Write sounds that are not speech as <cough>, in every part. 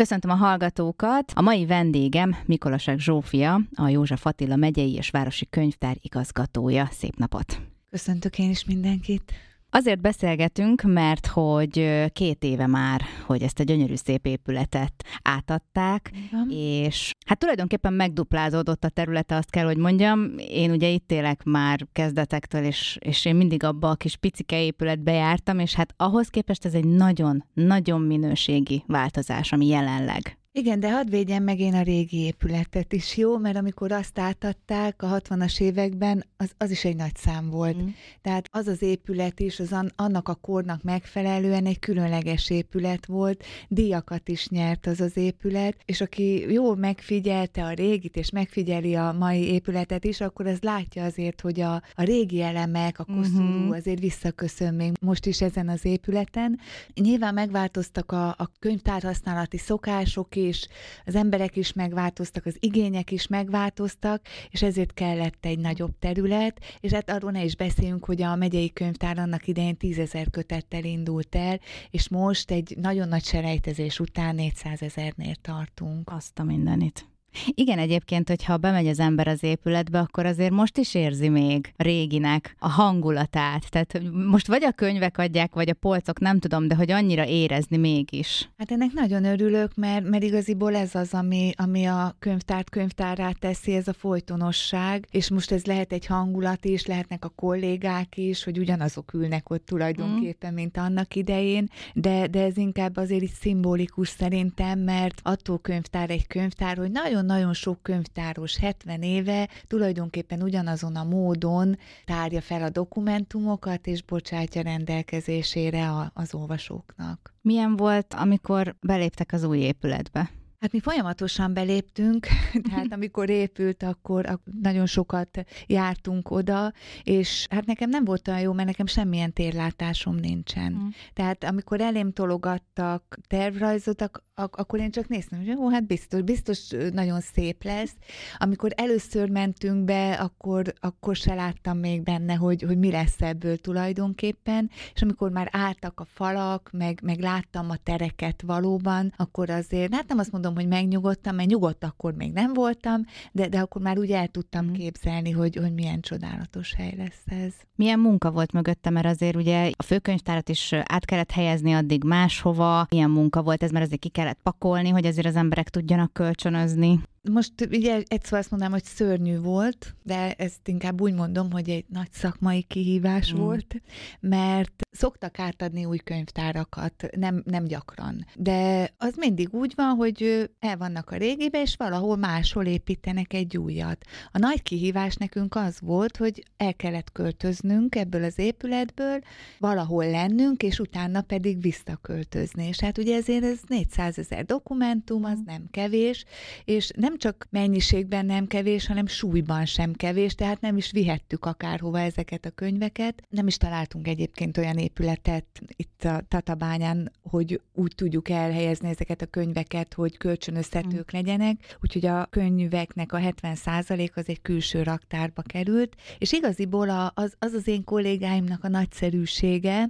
Köszöntöm a hallgatókat. A mai vendégem Mikolasek Zsófia, a József Attila megyei és városi könyvtár igazgatója. Szép napot! Köszöntök én is mindenkit! Azért beszélgetünk, mert hogy két éve már, hogy ezt a gyönyörű szép épületet átadták, Igen. és hát tulajdonképpen megduplázódott a területe, azt kell, hogy mondjam. Én ugye itt élek már kezdetektől, és, és én mindig abba a kis picike épületbe jártam, és hát ahhoz képest ez egy nagyon-nagyon minőségi változás, ami jelenleg igen, de hadd védjem meg én a régi épületet is, jó? Mert amikor azt átadták a 60-as években, az, az is egy nagy szám volt. Mm. Tehát az az épület is, az an, annak a kornak megfelelően egy különleges épület volt, díjakat is nyert az az épület, és aki jól megfigyelte a régit, és megfigyeli a mai épületet is, akkor az látja azért, hogy a, a régi elemek, a koszorú mm-hmm. azért visszaköszön még most is ezen az épületen. Nyilván megváltoztak a, a könyvtárhasználati szokások is, az emberek is megváltoztak, az igények is megváltoztak, és ezért kellett egy nagyobb terület, és hát arról ne is beszéljünk, hogy a megyei könyvtár annak idején tízezer kötettel indult el, és most egy nagyon nagy selejtezés után 400 ezernél tartunk. Azt a mindenit. Igen, egyébként, hogyha bemegy az ember az épületbe, akkor azért most is érzi még a réginek a hangulatát. Tehát most vagy a könyvek adják, vagy a polcok, nem tudom, de hogy annyira érezni mégis. Hát ennek nagyon örülök, mert, mert igaziból ez az, ami, ami a könyvtárt könyvtárát teszi, ez a folytonosság, és most ez lehet egy hangulat is, lehetnek a kollégák is, hogy ugyanazok ülnek ott tulajdonképpen, mm. mint annak idején, de, de ez inkább azért is szimbolikus szerintem, mert attól könyvtár egy könyvtár, hogy nagyon nagyon-nagyon sok könyvtáros 70 éve tulajdonképpen ugyanazon a módon tárja fel a dokumentumokat, és bocsátja rendelkezésére a, az olvasóknak. Milyen volt, amikor beléptek az új épületbe? Hát mi folyamatosan beléptünk, <laughs> tehát amikor épült, akkor nagyon sokat jártunk oda, és hát nekem nem volt olyan jó, mert nekem semmilyen térlátásom nincsen. Mm. Tehát amikor elém tologattak tervrajzot, ak- akkor én csak néztem, hogy jó, hát biztos, biztos nagyon szép lesz. Amikor először mentünk be, akkor, akkor se láttam még benne, hogy, hogy mi lesz ebből tulajdonképpen, és amikor már álltak a falak, meg, meg láttam a tereket valóban, akkor azért, hát nem azt mondom, hogy megnyugodtam, mert nyugodt akkor még nem voltam, de, de akkor már úgy el tudtam mm. képzelni, hogy, hogy milyen csodálatos hely lesz ez. Milyen munka volt mögötte, mert azért ugye a főkönyvtárat is át kellett helyezni addig máshova, milyen munka volt ez, mert azért ki kellett pakolni, hogy azért az emberek tudjanak kölcsönözni. Most ugye egyszer azt mondanám, hogy szörnyű volt, de ezt inkább úgy mondom, hogy egy nagy szakmai kihívás mm. volt, mert szoktak átadni új könyvtárakat, nem, nem gyakran. De az mindig úgy van, hogy el vannak a régibe, és valahol máshol építenek egy újat. A nagy kihívás nekünk az volt, hogy el kellett költöznünk ebből az épületből, valahol lennünk, és utána pedig visszaköltözni. És hát ugye ezért ez 400 ezer dokumentum, az mm. nem kevés, és nem nem csak mennyiségben nem kevés, hanem súlyban sem kevés, tehát nem is vihettük akárhova ezeket a könyveket. Nem is találtunk egyébként olyan épületet itt a Tatabányán, hogy úgy tudjuk elhelyezni ezeket a könyveket, hogy kölcsönözhetők mm. legyenek, úgyhogy a könyveknek a 70% az egy külső raktárba került, és igaziból az, az az én kollégáimnak a nagyszerűsége,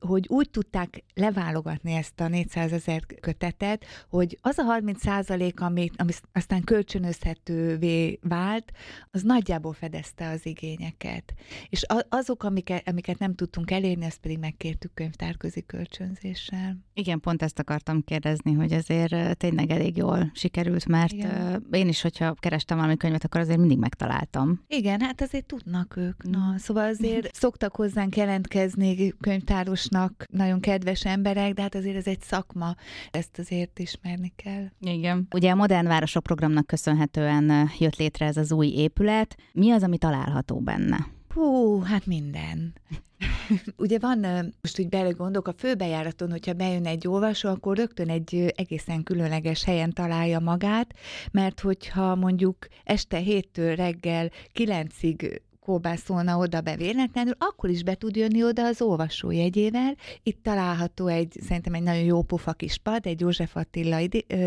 hogy úgy tudták leválogatni ezt a 400 ezer kötetet, hogy az a 30 százalék, ami, ami aztán kölcsönözhetővé vált, az nagyjából fedezte az igényeket. És azok, amiket, amiket nem tudtunk elérni, azt pedig megkértük könyvtárközi kölcsönzéssel. Igen, pont ezt akartam kérdezni, hogy azért tényleg elég jól sikerült, mert Igen. én is, hogyha kerestem valami könyvet, akkor azért mindig megtaláltam. Igen, hát azért tudnak ők. Na, szóval azért <laughs> szoktak hozzánk jelentkezni könyvtáros egymásnak nagyon kedves emberek, de hát azért ez egy szakma, ezt azért ismerni kell. Igen. Ugye a Modern Városok programnak köszönhetően jött létre ez az új épület. Mi az, ami található benne? Hú, hát minden. <laughs> Ugye van, most úgy belegondolok, a főbejáraton, hogyha bejön egy olvasó, akkor rögtön egy egészen különleges helyen találja magát, mert hogyha mondjuk este héttől reggel kilencig kolbászolna oda be véletlenül, akkor is be tud jönni oda az olvasójegyével. Itt található egy, szerintem egy nagyon jó pofa kis pad, egy József Attila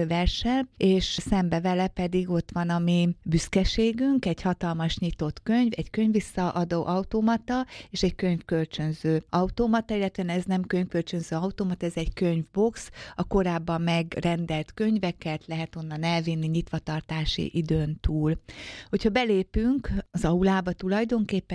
verssel, és szembe vele pedig ott van a mi büszkeségünk, egy hatalmas nyitott könyv, egy könyvvisszaadó automata, és egy könyvkölcsönző automata, illetve ez nem könyvkölcsönző automata, ez egy könyvbox, a korábban megrendelt könyveket lehet onnan elvinni nyitvatartási időn túl. Hogyha belépünk az aulába tulajdonképpen,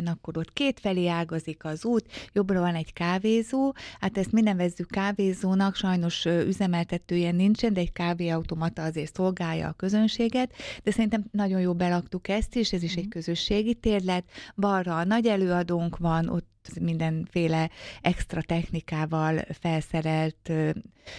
akkor ott két felé ágazik az út, jobbra van egy kávézó, hát ezt mi nevezzük kávézónak, sajnos üzemeltetője nincsen, de egy kávéautomata azért szolgálja a közönséget, de szerintem nagyon jó belaktuk ezt is, ez is egy mhm. közösségi térlet, balra a nagy előadónk van, ott mindenféle extra technikával felszerelt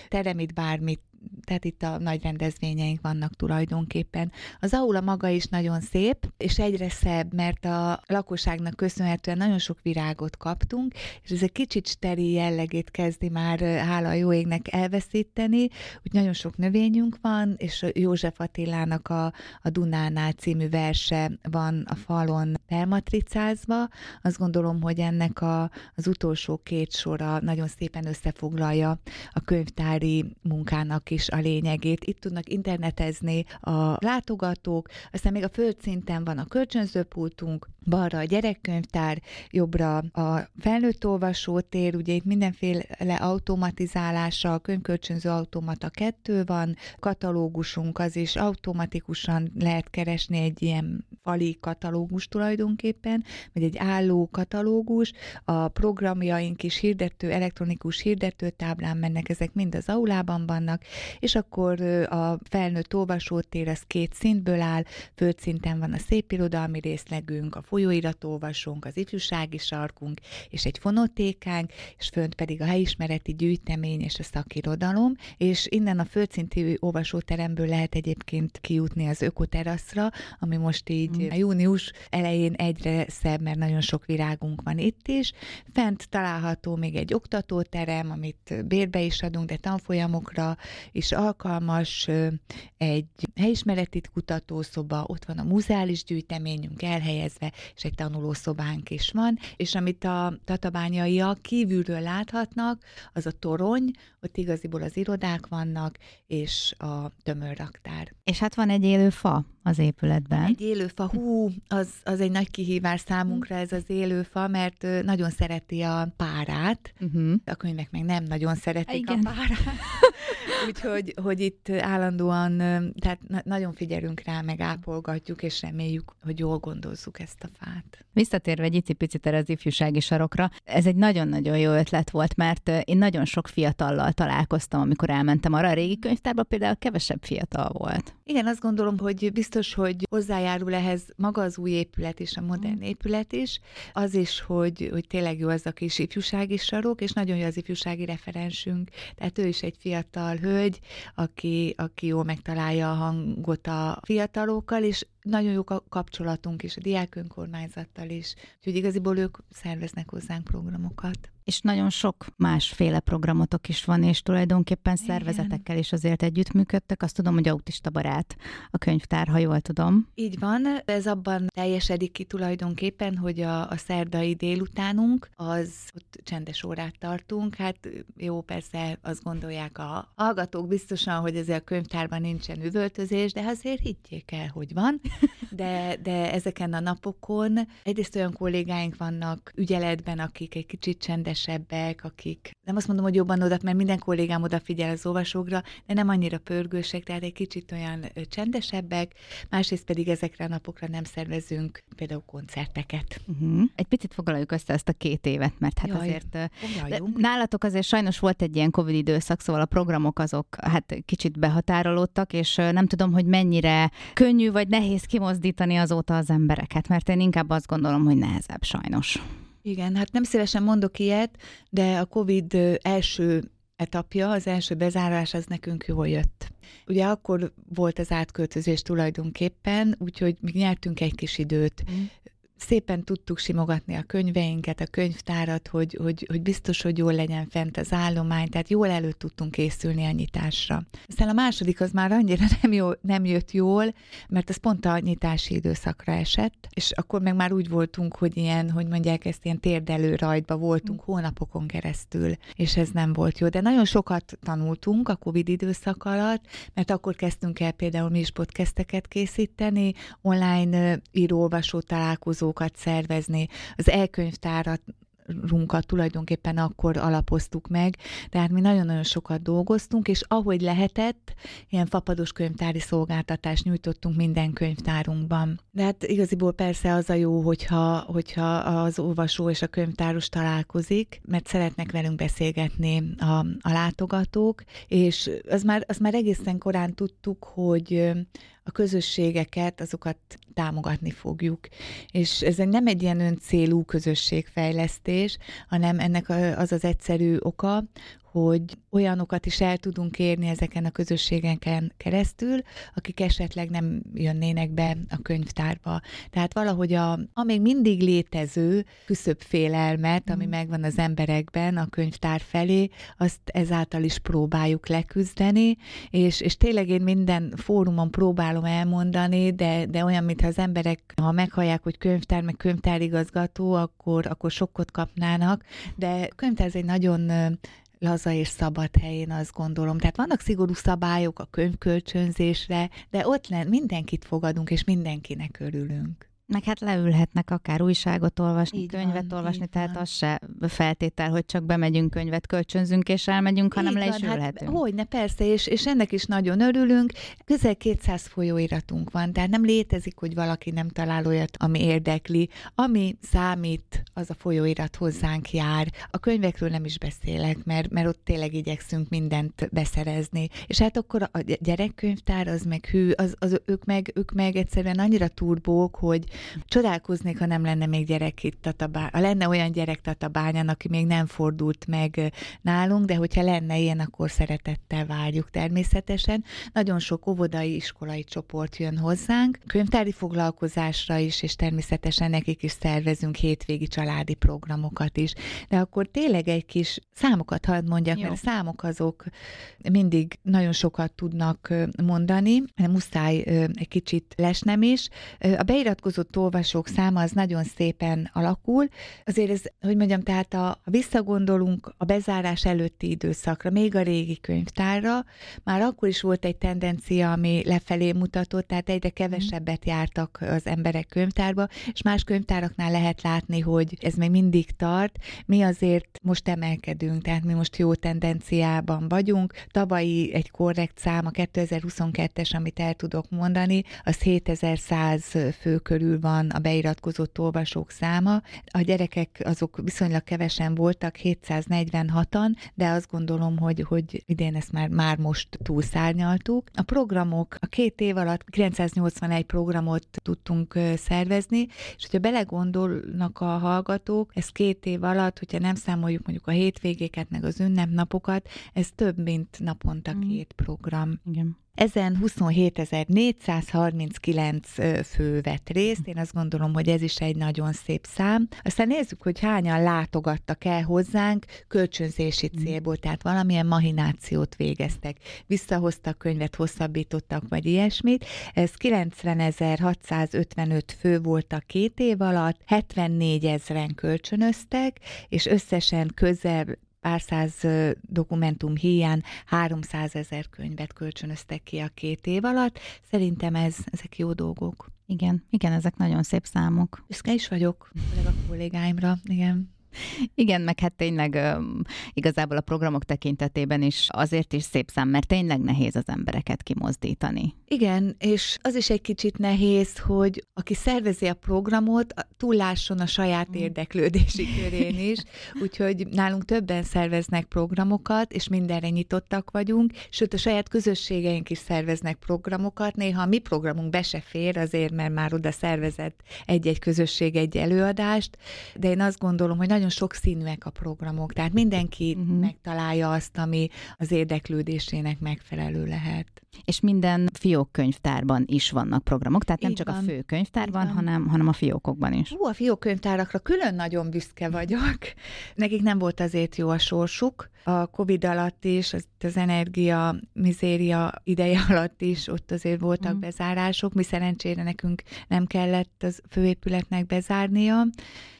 teremit, bármit tehát itt a nagy rendezvényeink vannak tulajdonképpen. Az aula maga is nagyon szép, és egyre szebb, mert a lakosságnak köszönhetően nagyon sok virágot kaptunk, és ez egy kicsit steril jellegét kezdi már, hála a jó égnek elveszíteni, úgy nagyon sok növényünk van, és József Attilának a, a Dunánál című verse van a falon felmatricázva. Azt gondolom, hogy ennek a, az utolsó két sora nagyon szépen összefoglalja a könyvtári munkának is a lényegét. Itt tudnak internetezni a látogatók, aztán még a földszinten van a kölcsönzőpultunk, balra a gyerekkönyvtár, jobbra a felnőtt olvasótér, ugye itt mindenféle automatizálása, a könyvkölcsönző automata kettő van, katalógusunk az is automatikusan lehet keresni egy ilyen fali katalógus tulajdonképpen, vagy egy álló katalógus, a programjaink is hirdető, elektronikus hirdetőtáblán mennek, ezek mind az aulában vannak, és akkor a felnőtt olvasótér az két szintből áll, földszinten van a szépirodalmi részlegünk, a folyóiratolvasónk, az ifjúsági sarkunk, és egy fonotékánk, és fönt pedig a helyismereti gyűjtemény és a szakirodalom, és innen a földszinti olvasóteremből lehet egyébként kijutni az ökoteraszra, ami most így mm. június elején egyre szebb, mert nagyon sok virágunk van itt is. Fent található még egy oktatóterem, amit bérbe is adunk, de tanfolyamokra is alkalmas, egy helyismereti kutatószoba, ott van a muzeális gyűjteményünk elhelyezve, és egy tanulószobánk is van, és amit a tatabányaiak kívülről láthatnak, az a torony, ott igaziból az irodák vannak, és a tömörraktár. És hát van egy élő fa az épületben. Egy élőfa, hú, az, az egy nagy kihívás számunkra ez az élőfa, mert nagyon szereti a párát, uh-huh. a könyvek meg nem nagyon szeretik Igen. a párát. <laughs> Úgyhogy hogy itt állandóan, tehát na- nagyon figyelünk rá, meg ápolgatjuk, és reméljük, hogy jól gondozzuk ezt a fát. Visszatérve egy picit erre az ifjúsági sarokra, ez egy nagyon-nagyon jó ötlet volt, mert én nagyon sok fiatallal találkoztam, amikor elmentem arra a régi könyvtárba, például kevesebb fiatal volt. Igen, azt gondolom, hogy biztos, hogy hozzájárul ehhez maga az új épület és a modern épület is, az is, hogy, hogy tényleg jó ez a kis ifjúsági sarok, és nagyon jó az ifjúsági referensünk. Tehát ő is egy fiatal hölgy, aki, aki jól megtalálja a hangot a fiatalokkal, és nagyon jó kapcsolatunk is a diák önkormányzattal is, úgyhogy igaziból ők szerveznek hozzánk programokat és nagyon sok másféle programotok is van, és tulajdonképpen Igen. szervezetekkel is azért együttműködtek. Azt tudom, hogy autista barát a könyvtár, ha jól tudom. Így van, ez abban teljesedik ki tulajdonképpen, hogy a, a szerdai délutánunk, az ott csendes órát tartunk. Hát jó, persze azt gondolják a hallgatók biztosan, hogy ezzel a könyvtárban nincsen üvöltözés, de azért higgyék el, hogy van. De, de ezeken a napokon egyrészt olyan kollégáink vannak ügyeletben, akik egy kicsit csendes csendesebbek, akik nem azt mondom, hogy jobban oda, mert minden kollégám odafigyel az olvasókra, de nem annyira pörgősek, tehát egy kicsit olyan csendesebbek, másrészt pedig ezekre a napokra nem szervezünk például koncerteket. Uh-huh. Egy picit foglaljuk össze ezt a két évet, mert hát Jaj, azért nálatok azért sajnos volt egy ilyen Covid időszak, szóval a programok azok hát kicsit behatárolódtak, és nem tudom, hogy mennyire könnyű vagy nehéz kimozdítani azóta az embereket, mert én inkább azt gondolom, hogy nehezebb sajnos. Igen, hát nem szívesen mondok ilyet, de a COVID első etapja, az első bezárás az nekünk jól jött. Ugye akkor volt az átköltözés tulajdonképpen, úgyhogy még nyertünk egy kis időt. Mm szépen tudtuk simogatni a könyveinket, a könyvtárat, hogy, hogy, hogy biztos, hogy jól legyen fent az állomány, tehát jól elő tudtunk készülni a nyitásra. Aztán a második az már annyira <laughs> nem, jó, nem jött jól, mert ez pont a nyitási időszakra esett, és akkor meg már úgy voltunk, hogy ilyen, hogy mondják ezt, ilyen térdelő rajtba voltunk hónapokon keresztül, és ez nem volt jó. De nagyon sokat tanultunk a Covid időszak alatt, mert akkor kezdtünk el például mi is podcasteket készíteni, online író-olvasó találkozókat szervezni, az elkönyvtárat runkat tulajdonképpen akkor alapoztuk meg, tehát mi nagyon-nagyon sokat dolgoztunk, és ahogy lehetett, ilyen fapados könyvtári szolgáltatást nyújtottunk minden könyvtárunkban. De hát igaziból persze az a jó, hogyha, hogyha az olvasó és a könyvtáros találkozik, mert szeretnek velünk beszélgetni a, a látogatók, és az már, az már egészen korán tudtuk, hogy a közösségeket, azokat támogatni fogjuk. És ez nem egy ilyen öncélú közösségfejlesztés, hanem ennek az az egyszerű oka, hogy olyanokat is el tudunk érni ezeken a közösségeken keresztül, akik esetleg nem jönnének be a könyvtárba. Tehát valahogy a, a még mindig létező küszöbb félelmet, ami mm. megvan az emberekben a könyvtár felé, azt ezáltal is próbáljuk leküzdeni, és, és tényleg én minden fórumon próbálom elmondani, de, de olyan, mintha az emberek, ha meghallják, hogy könyvtár, meg könyvtárigazgató, akkor, akkor sokkot kapnának, de könyvtár ez egy nagyon laza és szabad helyén, azt gondolom. Tehát vannak szigorú szabályok a könyvkölcsönzésre, de ott len, mindenkit fogadunk, és mindenkinek örülünk. Meg hát leülhetnek akár újságot olvasni, így könyvet van, olvasni, tehát van. az se feltétel, hogy csak bemegyünk, könyvet kölcsönzünk és elmegyünk, hanem így le is van, hát ülhetünk. Hát, hogyne, persze, és, és ennek is nagyon örülünk. Közel 200 folyóiratunk van, tehát nem létezik, hogy valaki nem talál olyat, ami érdekli. Ami számít, az a folyóirat hozzánk jár. A könyvekről nem is beszélek, mert, mert ott tényleg igyekszünk mindent beszerezni. És hát akkor a gyerekkönyvtár az meg hű, az, az, ők, meg, ők meg egyszerűen annyira turbók, hogy Csodálkoznék, ha nem lenne még gyerek itt Tatabá... Ha lenne olyan gyerek Tatabányán, aki még nem fordult meg nálunk, de hogyha lenne ilyen, akkor szeretettel várjuk természetesen. Nagyon sok óvodai, iskolai csoport jön hozzánk, könyvtári foglalkozásra is, és természetesen nekik is szervezünk hétvégi családi programokat is. De akkor tényleg egy kis számokat hadd mondjak, Jó. mert a számok azok mindig nagyon sokat tudnak mondani, muszáj egy kicsit lesnem is. A beiratkozó beosztott olvasók száma az nagyon szépen alakul. Azért ez, hogy mondjam, tehát a, a visszagondolunk a bezárás előtti időszakra, még a régi könyvtárra, már akkor is volt egy tendencia, ami lefelé mutatott, tehát egyre kevesebbet jártak az emberek könyvtárba, és más könyvtáraknál lehet látni, hogy ez még mindig tart. Mi azért most emelkedünk, tehát mi most jó tendenciában vagyunk. Tavalyi egy korrekt szám, a 2022-es, amit el tudok mondani, az 7100 fő körül körül van a beiratkozott olvasók száma. A gyerekek azok viszonylag kevesen voltak, 746-an, de azt gondolom, hogy, hogy idén ezt már, már most túlszárnyaltuk. A programok, a két év alatt 981 programot tudtunk szervezni, és hogyha belegondolnak a hallgatók, ez két év alatt, hogyha nem számoljuk mondjuk a hétvégéket, meg az ünnepnapokat, ez több, mint naponta mm. két program. Igen. Ezen 27.439 fő vett részt, én azt gondolom, hogy ez is egy nagyon szép szám. Aztán nézzük, hogy hányan látogattak el hozzánk kölcsönzési mm. célból, tehát valamilyen mahinációt végeztek, visszahoztak könyvet, hosszabbítottak, vagy ilyesmit. Ez 90.655 fő volt a két év alatt, 74 ezeren kölcsönöztek, és összesen közel pár száz dokumentum hiány 300 ezer könyvet kölcsönöztek ki a két év alatt. Szerintem ez, ezek jó dolgok. Igen, igen, ezek nagyon szép számok. Büszke is vagyok, főleg a kollégáimra, igen. Igen, meg hát tényleg igazából a programok tekintetében is azért is szép szám, mert tényleg nehéz az embereket kimozdítani. Igen, és az is egy kicsit nehéz, hogy aki szervezi a programot, túllásson a saját mm. érdeklődési <laughs> körén is, úgyhogy nálunk többen szerveznek programokat, és mindenre nyitottak vagyunk, sőt a saját közösségeink is szerveznek programokat, néha a mi programunk be se fér, azért, mert már oda szervezett egy-egy közösség egy előadást, de én azt gondolom, hogy nagyon sok színűek a programok, tehát mindenki uh-huh. megtalálja azt, ami az érdeklődésének megfelelő lehet. És minden fiókkönyvtárban is vannak programok, tehát nem Így csak van. a főkönyvtárban, hanem, hanem a fiókokban is. Hú, a fiókkönyvtárakra külön nagyon büszke vagyok. Nekik nem volt azért jó a sorsuk. A Covid alatt is, az, az energia, mizéria ideje <laughs> alatt is ott azért voltak mm. bezárások. Mi szerencsére nekünk nem kellett az főépületnek bezárnia,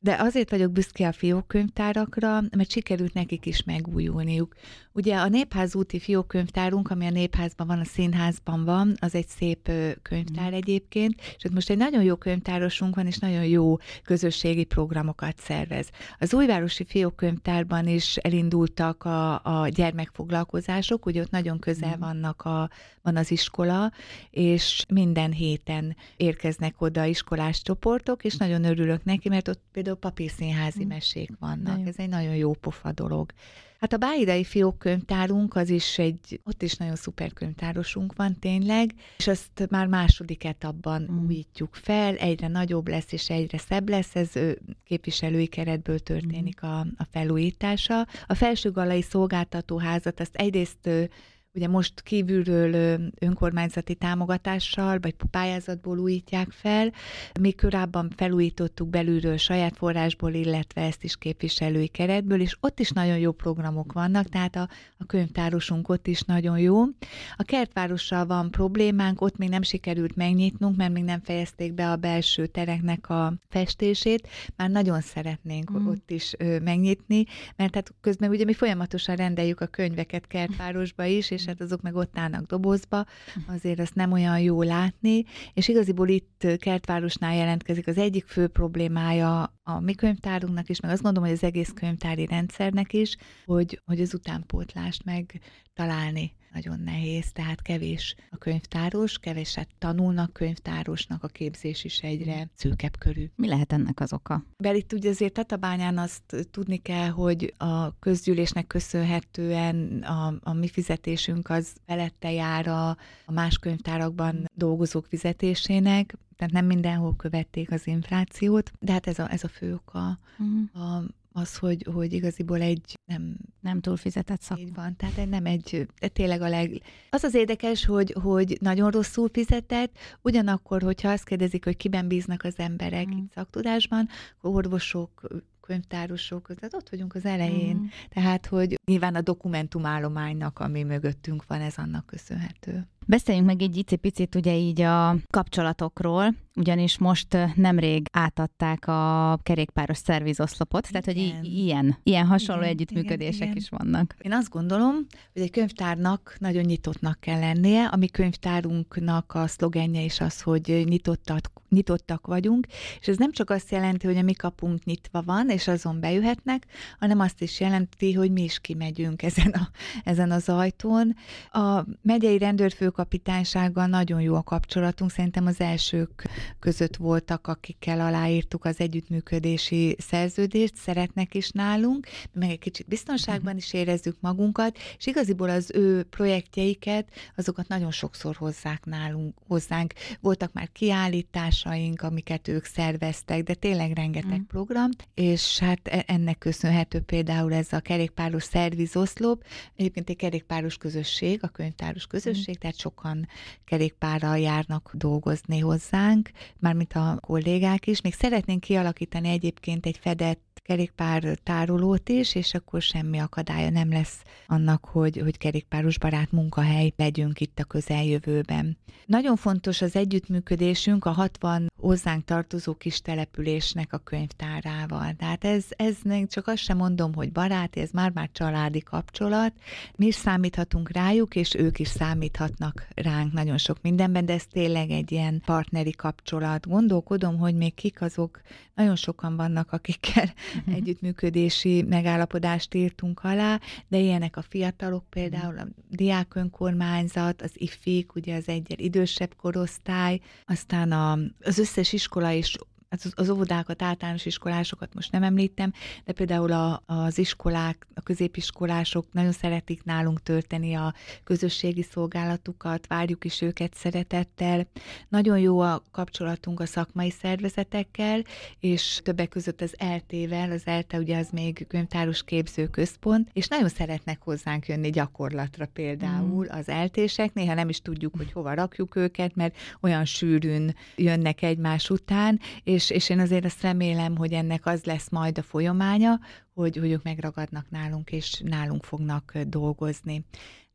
de azért vagyok büszke a fiókkönyvtárakra, mert sikerült nekik is megújulniuk. Ugye a Népház úti fiókkönyvtárunk, ami a Népházban van, a színházban van, az egy szép könyvtár mm. egyébként, és ott most egy nagyon jó könyvtárosunk van, és nagyon jó közösségi programokat szervez. Az újvárosi fiókkönyvtárban is elindultak a, a gyermekfoglalkozások, ugye ott nagyon közel mm. vannak a, van az iskola, és minden héten érkeznek oda iskolás csoportok, és nagyon örülök neki, mert ott például papírszínházi mm. mesék vannak. Nagyon. Ez egy nagyon jó pofa dolog. Hát a Báidai fiókkönyvtárunk az is egy, ott is nagyon szuper könyvtárosunk van tényleg, és azt már második etapban mm. újítjuk fel, egyre nagyobb lesz és egyre szebb lesz, ez képviselői keretből történik mm. a, a felújítása. A felsőgalai szolgáltatóházat azt egyrészt ugye most kívülről önkormányzati támogatással, vagy pályázatból újítják fel. Mi korábban felújítottuk belülről saját forrásból, illetve ezt is képviselői keretből, és ott is nagyon jó programok vannak, tehát a, a könyvtárosunk ott is nagyon jó. A kertvárossal van problémánk, ott még nem sikerült megnyitnunk, mert még nem fejezték be a belső tereknek a festését. Már nagyon szeretnénk mm. ott is ö, megnyitni, mert hát közben ugye mi folyamatosan rendeljük a könyveket kertvárosba is, és hát azok meg ott állnak dobozba, azért azt nem olyan jó látni, és igaziból itt Kertvárosnál jelentkezik az egyik fő problémája a mi könyvtárunknak is, meg azt gondolom, hogy az egész könyvtári rendszernek is, hogy, hogy az utánpótlást meg találni nagyon nehéz, tehát kevés a könyvtáros, keveset tanulnak könyvtárosnak, a képzés is egyre szűkebb körű. Mi lehet ennek az oka? Mert itt ugye azért Tatabányán azt tudni kell, hogy a közgyűlésnek köszönhetően a, a mi fizetésünk az felette jár a, a más könyvtárakban dolgozók fizetésének, tehát nem mindenhol követték az inflációt, de hát ez a, ez a fő oka. Uh-huh. A, az, hogy, hogy igaziból egy nem... Nem túl fizetett szak. Így van, tehát nem egy, de tényleg a leg... Az az érdekes, hogy, hogy nagyon rosszul fizetett, ugyanakkor, hogyha azt kérdezik, hogy kiben bíznak az emberek mm. szaktudásban, orvosok, könyvtárosok, tehát ott vagyunk az elején. Mm. Tehát, hogy nyilván a dokumentumállománynak, ami mögöttünk van, ez annak köszönhető. Beszéljünk meg egy icipicit ugye így a kapcsolatokról, ugyanis most nemrég átadták a kerékpáros szervizoszlopot, tehát hogy i- ilyen, ilyen hasonló igen, együttműködések igen, igen. is vannak. Én azt gondolom, hogy egy könyvtárnak nagyon nyitottnak kell lennie, a mi könyvtárunknak a szlogenje is az, hogy nyitottak, nyitottak vagyunk, és ez nem csak azt jelenti, hogy a mi kapunk nyitva van, és azon bejöhetnek, hanem azt is jelenti, hogy mi is kimegyünk ezen, a, ezen az ajtón. A megyei rendőrfőkapitánysággal nagyon jó a kapcsolatunk, szerintem az elsők között voltak, akikkel aláírtuk az együttműködési szerződést, szeretnek is nálunk, meg egy kicsit biztonságban is érezzük magunkat, és igaziból az ő projektjeiket, azokat nagyon sokszor hozzák nálunk, hozzánk. Voltak már kiállításaink, amiket ők szerveztek, de tényleg rengeteg mm. program, és hát e, ennek köszönhető például ez a kerékpáros szervizoszlop, egyébként egy kerékpáros közösség, a könyvtáros közösség, mm. tehát sokan kerékpárral járnak dolgozni hozzánk, mármint a kollégák is. Még szeretnénk kialakítani egyébként egy fedett kerékpár tárolót is, és akkor semmi akadálya nem lesz annak, hogy, hogy kerékpáros barát munkahely legyünk itt a közeljövőben. Nagyon fontos az együttműködésünk a 60 hozzánk tartozó kis településnek a könyvtárával. Tehát ez, ez csak azt sem mondom, hogy barát, ez már-már családi kapcsolat. Mi is számíthatunk rájuk, és ők is számíthatnak ránk nagyon sok mindenben, de ez tényleg egy ilyen partneri kapcsolat. Gondolkodom, hogy még kik azok, nagyon sokan vannak, akikkel. <laughs> együttműködési megállapodást írtunk alá, de ilyenek a fiatalok például, a diák az IFIK, ugye az egyel idősebb korosztály, aztán a, az összes iskola is az, az óvodákat, általános iskolásokat most nem említem, de például a, az iskolák, a középiskolások nagyon szeretik nálunk tölteni a közösségi szolgálatukat, várjuk is őket szeretettel. Nagyon jó a kapcsolatunk a szakmai szervezetekkel, és többek között az ELTE-vel, az ELTE ugye az még könyvtáros képzőközpont, és nagyon szeretnek hozzánk jönni gyakorlatra például mm. az eltések, néha nem is tudjuk, hogy hova rakjuk őket, mert olyan sűrűn jönnek egymás után, és, és én azért azt remélem, hogy ennek az lesz majd a folyamánya, hogy, hogy ők megragadnak nálunk, és nálunk fognak dolgozni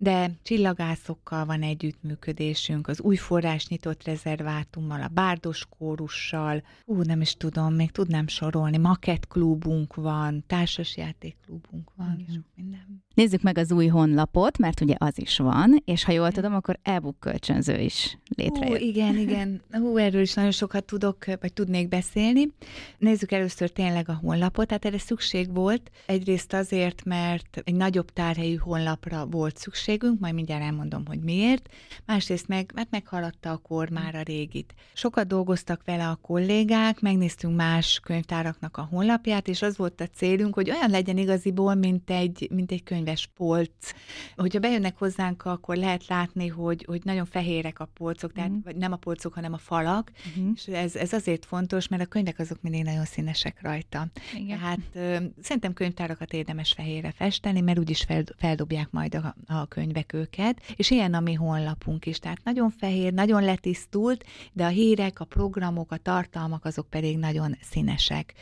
de csillagászokkal van együttműködésünk, az új forrás nyitott rezervátummal, a bárdos kórussal, ú, nem is tudom, még tudnám sorolni, makett klubunk van, társasjátékklubunk van, Igen. sok minden. Nézzük meg az új honlapot, mert ugye az is van, és ha jól tudom, akkor e-book kölcsönző is létrejött. Hú, igen, igen. Hú, erről is nagyon sokat tudok, vagy tudnék beszélni. Nézzük először tényleg a honlapot. Tehát erre szükség volt. Egyrészt azért, mert egy nagyobb tárhelyű honlapra volt szükségünk, majd mindjárt elmondom, hogy miért. Másrészt meg, mert meghaladta a kor már a régit. Sokat dolgoztak vele a kollégák, megnéztünk más könyvtáraknak a honlapját, és az volt a célunk, hogy olyan legyen igaziból, mint egy, mint egy könyv könyves polc. Hogyha bejönnek hozzánk, akkor lehet látni, hogy, hogy nagyon fehérek a polcok, tehát uh-huh. nem a polcok, hanem a falak, uh-huh. és ez, ez azért fontos, mert a könyvek azok mindig nagyon színesek rajta. Igen. Tehát ö, szerintem könyvtárakat érdemes fehérre festeni, mert úgyis fel, feldobják majd a, a könyvek őket, és ilyen a mi honlapunk is, tehát nagyon fehér, nagyon letisztult, de a hírek, a programok, a tartalmak azok pedig nagyon színesek.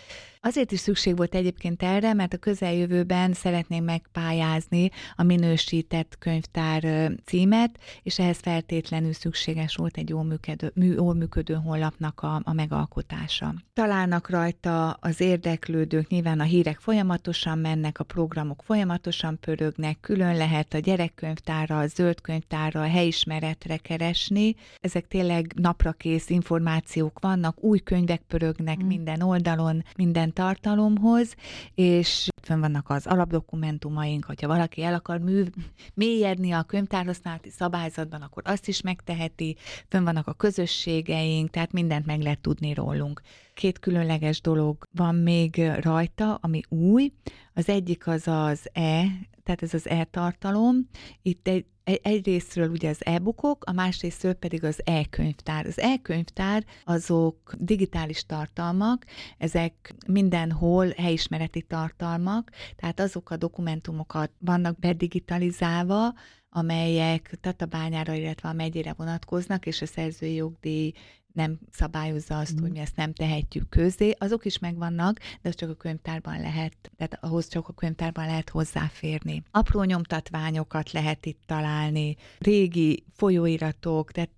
Azért is szükség volt egyébként erre, mert a közeljövőben szeretném megpályázni a minősített könyvtár címet, és ehhez feltétlenül szükséges volt egy jól működő, jól működő honlapnak a, a megalkotása. Találnak rajta az érdeklődők, nyilván a hírek folyamatosan mennek, a programok folyamatosan pörögnek, külön lehet a gyerekkönyvtárra, a zöld könyvtárra, a helyismeretre keresni. Ezek tényleg naprakész információk vannak, új könyvek pörögnek mm. minden oldalon, minden tartalomhoz, és fönn vannak az alapdokumentumaink, hogyha valaki el akar mű, mélyedni a könyvtárhasználati szabályzatban, akkor azt is megteheti, fönn vannak a közösségeink, tehát mindent meg lehet tudni rólunk. Két különleges dolog van még rajta, ami új. Az egyik az az E, tehát ez az e-tartalom. Itt egy, egyrésztről ugye az e-bookok, a másrésztről pedig az e-könyvtár. Az e-könyvtár azok digitális tartalmak, ezek mindenhol helyismereti tartalmak, tehát azok a dokumentumokat vannak bedigitalizálva, amelyek Tatabányára, illetve a megyére vonatkoznak, és a szerzői jogdíj nem szabályozza azt, mm. hogy mi ezt nem tehetjük közé, azok is megvannak, de az csak a könyvtárban lehet, tehát ahhoz csak a könyvtárban lehet hozzáférni. Apró nyomtatványokat lehet itt találni, régi folyóiratok, tehát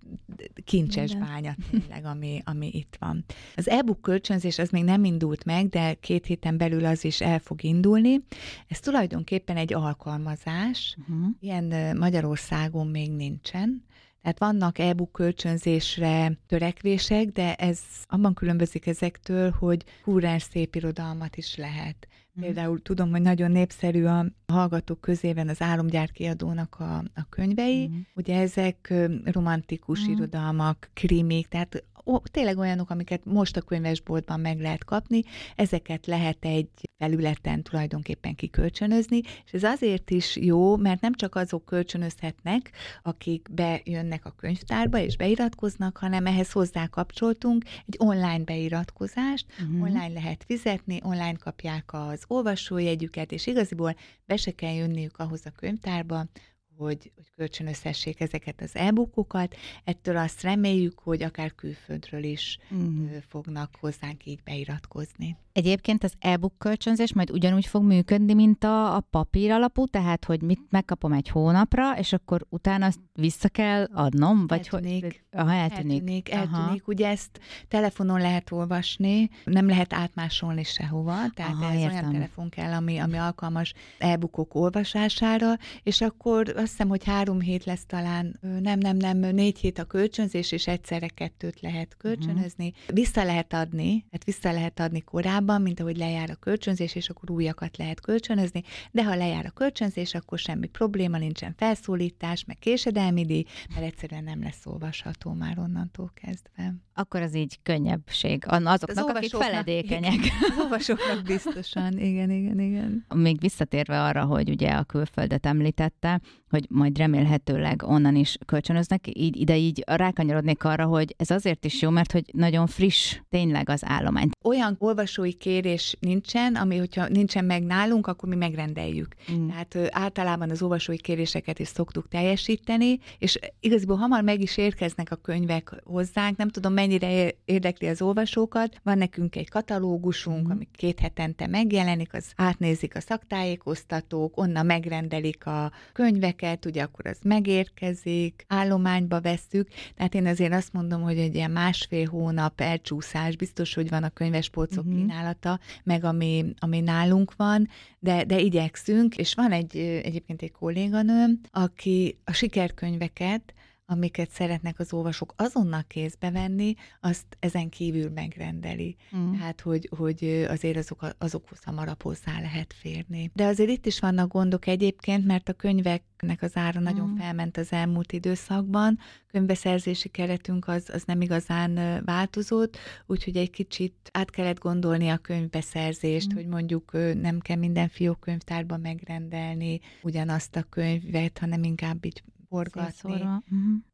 kincses bánya tényleg, ami, ami itt van. Az e-book kölcsönzés az még nem indult meg, de két héten belül az is el fog indulni. Ez tulajdonképpen egy alkalmazás, uh-huh. ilyen Magyarországon még nincsen, tehát vannak e-book kölcsönzésre törekvések, de ez abban különbözik ezektől, hogy kúrás szép irodalmat is lehet. Mhm. Például tudom, hogy nagyon népszerű a hallgatók közében az Álomgyár kiadónak a, a könyvei. Mm. Ugye ezek romantikus mm. irodalmak, krimik, tehát ó, tényleg olyanok, amiket most a könyvesboltban meg lehet kapni, ezeket lehet egy felületen tulajdonképpen kikölcsönözni, és ez azért is jó, mert nem csak azok kölcsönözhetnek, akik bejönnek a könyvtárba és beiratkoznak, hanem ehhez hozzá kapcsoltunk egy online beiratkozást, uh-huh. online lehet fizetni, online kapják az olvasójegyüket, és igaziból be se kell jönniük ahhoz a könyvtárba, hogy, hogy kölcsönözhessék ezeket az e-bookokat. Ettől azt reméljük, hogy akár külföldről is mm. fognak hozzánk így beiratkozni. Egyébként az e-book kölcsönzés majd ugyanúgy fog működni, mint a, a papír alapú, tehát hogy mit megkapom egy hónapra, és akkor utána azt vissza kell adnom, vagy eltűnik. hogy... Aha, eltűnik. Eltűnik, eltűnik. Aha. Ugye ezt telefonon lehet olvasni, nem lehet átmásolni sehova, tehát Aha, ez értem. olyan telefon kell, ami, ami alkalmas e-bookok olvasására, és akkor azt hiszem, hogy három hét lesz talán, nem, nem, nem, négy hét a kölcsönzés, és egyszerre kettőt lehet kölcsönözni. Uh-huh. Vissza lehet adni, hát vissza lehet adni korábban, mint ahogy lejár a kölcsönzés, és akkor újakat lehet kölcsönözni, de ha lejár a kölcsönzés, akkor semmi probléma, nincsen felszólítás, meg késedelmi díj, mert egyszerűen nem lesz olvasható már onnantól kezdve. Akkor az így könnyebbség azoknak, az akik feledékenyek. Igen, az olvasóknak biztosan, igen, igen, igen. Még visszatérve arra, hogy ugye a külföldet említette, hogy majd remélhetőleg onnan is kölcsönöznek, így ide így rákanyarodnék arra, hogy ez azért is jó, mert hogy nagyon friss tényleg az állomány. Olyan olvasói kérés nincsen, ami hogyha nincsen meg nálunk, akkor mi megrendeljük. Mm. Tehát általában az olvasói kéréseket is szoktuk teljesíteni, és igazából hamar meg is érkeznek a könyvek hozzánk, nem tudom mennyire érdekli az olvasókat. Van nekünk egy katalógusunk, mm. ami két hetente megjelenik, az átnézik a szaktájékoztatók, onnan megrendelik a könyveket, ugye akkor az megérkezik, állományba vesszük, tehát én azért azt mondom, hogy egy ilyen másfél hónap elcsúszás, biztos, hogy van a könyvespolcok mm-hmm. Kínálata, meg ami, ami nálunk van, de, de igyekszünk, és van egy egyébként egy kolléganőm, aki a sikerkönyveket amiket szeretnek az olvasók azonnal kézbe venni, azt ezen kívül megrendeli. Mm. Hát, hogy, hogy azért azok, azokhoz hamarabb hozzá lehet férni. De azért itt is vannak gondok egyébként, mert a könyveknek az ára mm. nagyon felment az elmúlt időszakban, könyvbeszerzési keretünk az, az nem igazán változott, úgyhogy egy kicsit át kellett gondolni a könyvbeszerzést, mm. hogy mondjuk nem kell minden fiókönyvtárban megrendelni ugyanazt a könyvet, hanem inkább így forgatni. Uh-huh.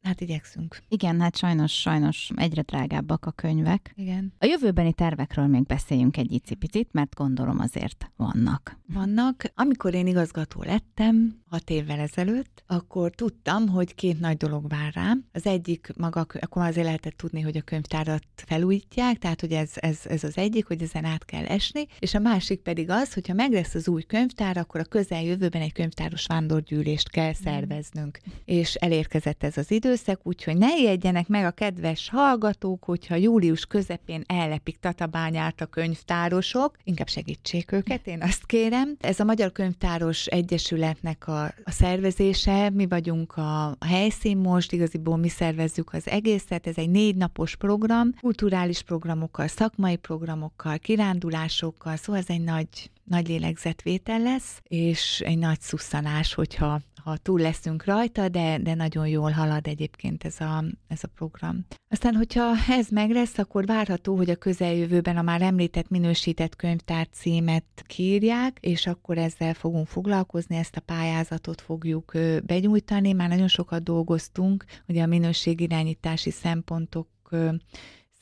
Hát igyekszünk. Igen, hát sajnos, sajnos egyre drágábbak a könyvek. Igen. A jövőbeni tervekről még beszéljünk egy icipicit, mert gondolom azért vannak. Vannak. Amikor én igazgató lettem, hat évvel ezelőtt, akkor tudtam, hogy két nagy dolog vár rám. Az egyik maga, akkor azért lehetett tudni, hogy a könyvtárat felújítják, tehát hogy ez, ez, ez az egyik, hogy ezen át kell esni, és a másik pedig az, hogyha meg lesz az új könyvtár, akkor a közeljövőben egy könyvtáros vándorgyűlést kell mm. szerveznünk és elérkezett ez az időszak, úgyhogy ne ijedjenek meg a kedves hallgatók, hogyha július közepén ellepik Tatabányát a könyvtárosok, inkább segítsék őket, én azt kérem. Ez a Magyar Könyvtáros Egyesületnek a, a szervezése, mi vagyunk a, a helyszín most, igaziból mi szervezzük az egészet, ez egy négy napos program, kulturális programokkal, szakmai programokkal, kirándulásokkal, szóval ez egy nagy, nagy lélegzetvétel lesz, és egy nagy szusszanás, hogyha ha túl leszünk rajta, de, de nagyon jól halad egyébként ez a, ez a program. Aztán, hogyha ez meg lesz, akkor várható, hogy a közeljövőben a már említett minősített könyvtár címet kírják, és akkor ezzel fogunk foglalkozni, ezt a pályázatot fogjuk benyújtani. Már nagyon sokat dolgoztunk, ugye a minőségirányítási szempontok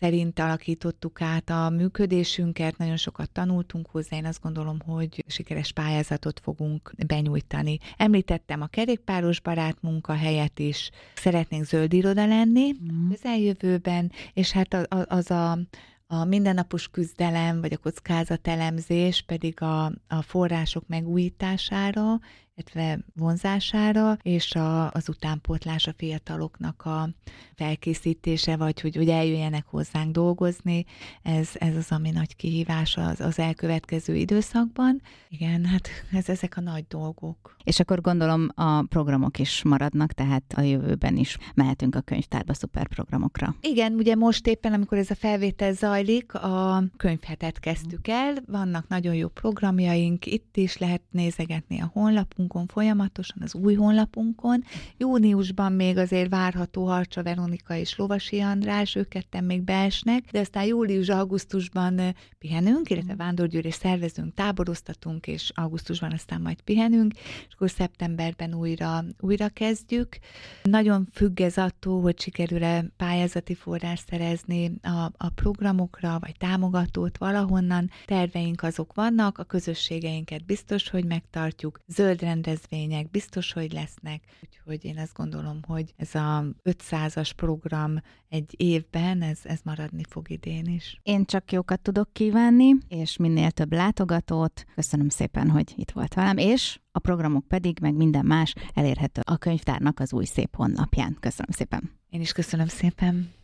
szerint alakítottuk át a működésünket, nagyon sokat tanultunk hozzá, én azt gondolom, hogy sikeres pályázatot fogunk benyújtani. Említettem a kerékpáros barát munkahelyet is, szeretnénk zöld iroda lenni mm. közeljövőben, és hát az a a mindennapos küzdelem, vagy a kockázatelemzés pedig a, a források megújítására, illetve vonzására, és a, az utánpótlás a fiataloknak a felkészítése, vagy hogy, hogy eljöjjenek hozzánk dolgozni, ez, ez az, ami nagy kihívás az, az elkövetkező időszakban. Igen, hát <laughs> ez, ezek a nagy dolgok. És akkor gondolom a programok is maradnak, tehát a jövőben is mehetünk a könyvtárba szuperprogramokra. Igen, ugye most éppen, amikor ez a felvétel zajlik, a könyvhetet kezdtük el, vannak nagyon jó programjaink, itt is lehet nézegetni a honlapunkon folyamatosan, az új honlapunkon. Júniusban még azért várható Harcsa Veronika és Lovasi András, ők ketten még beesnek, de aztán július-augusztusban pihenünk, illetve vándorgyűrés szervezünk, táboroztatunk, és augusztusban aztán majd pihenünk, és akkor szeptemberben újra, újra kezdjük. Nagyon függ ez attól, hogy sikerül-e pályázati forrás szerezni a, a programokra, vagy támogatót valahonnan. Terveink azok vannak, a közösségeinket biztos, hogy megtartjuk, zöld rendezvények biztos, hogy lesznek, úgyhogy én azt gondolom, hogy ez a 500-as program egy évben, ez, ez maradni fog idén is. Én csak jókat tudok kívánni, és minél több látogatót. Köszönöm szépen, hogy itt volt velem, és a programok pedig, meg minden más elérhető a könyvtárnak az új szép honlapján. Köszönöm szépen. Én is köszönöm szépen.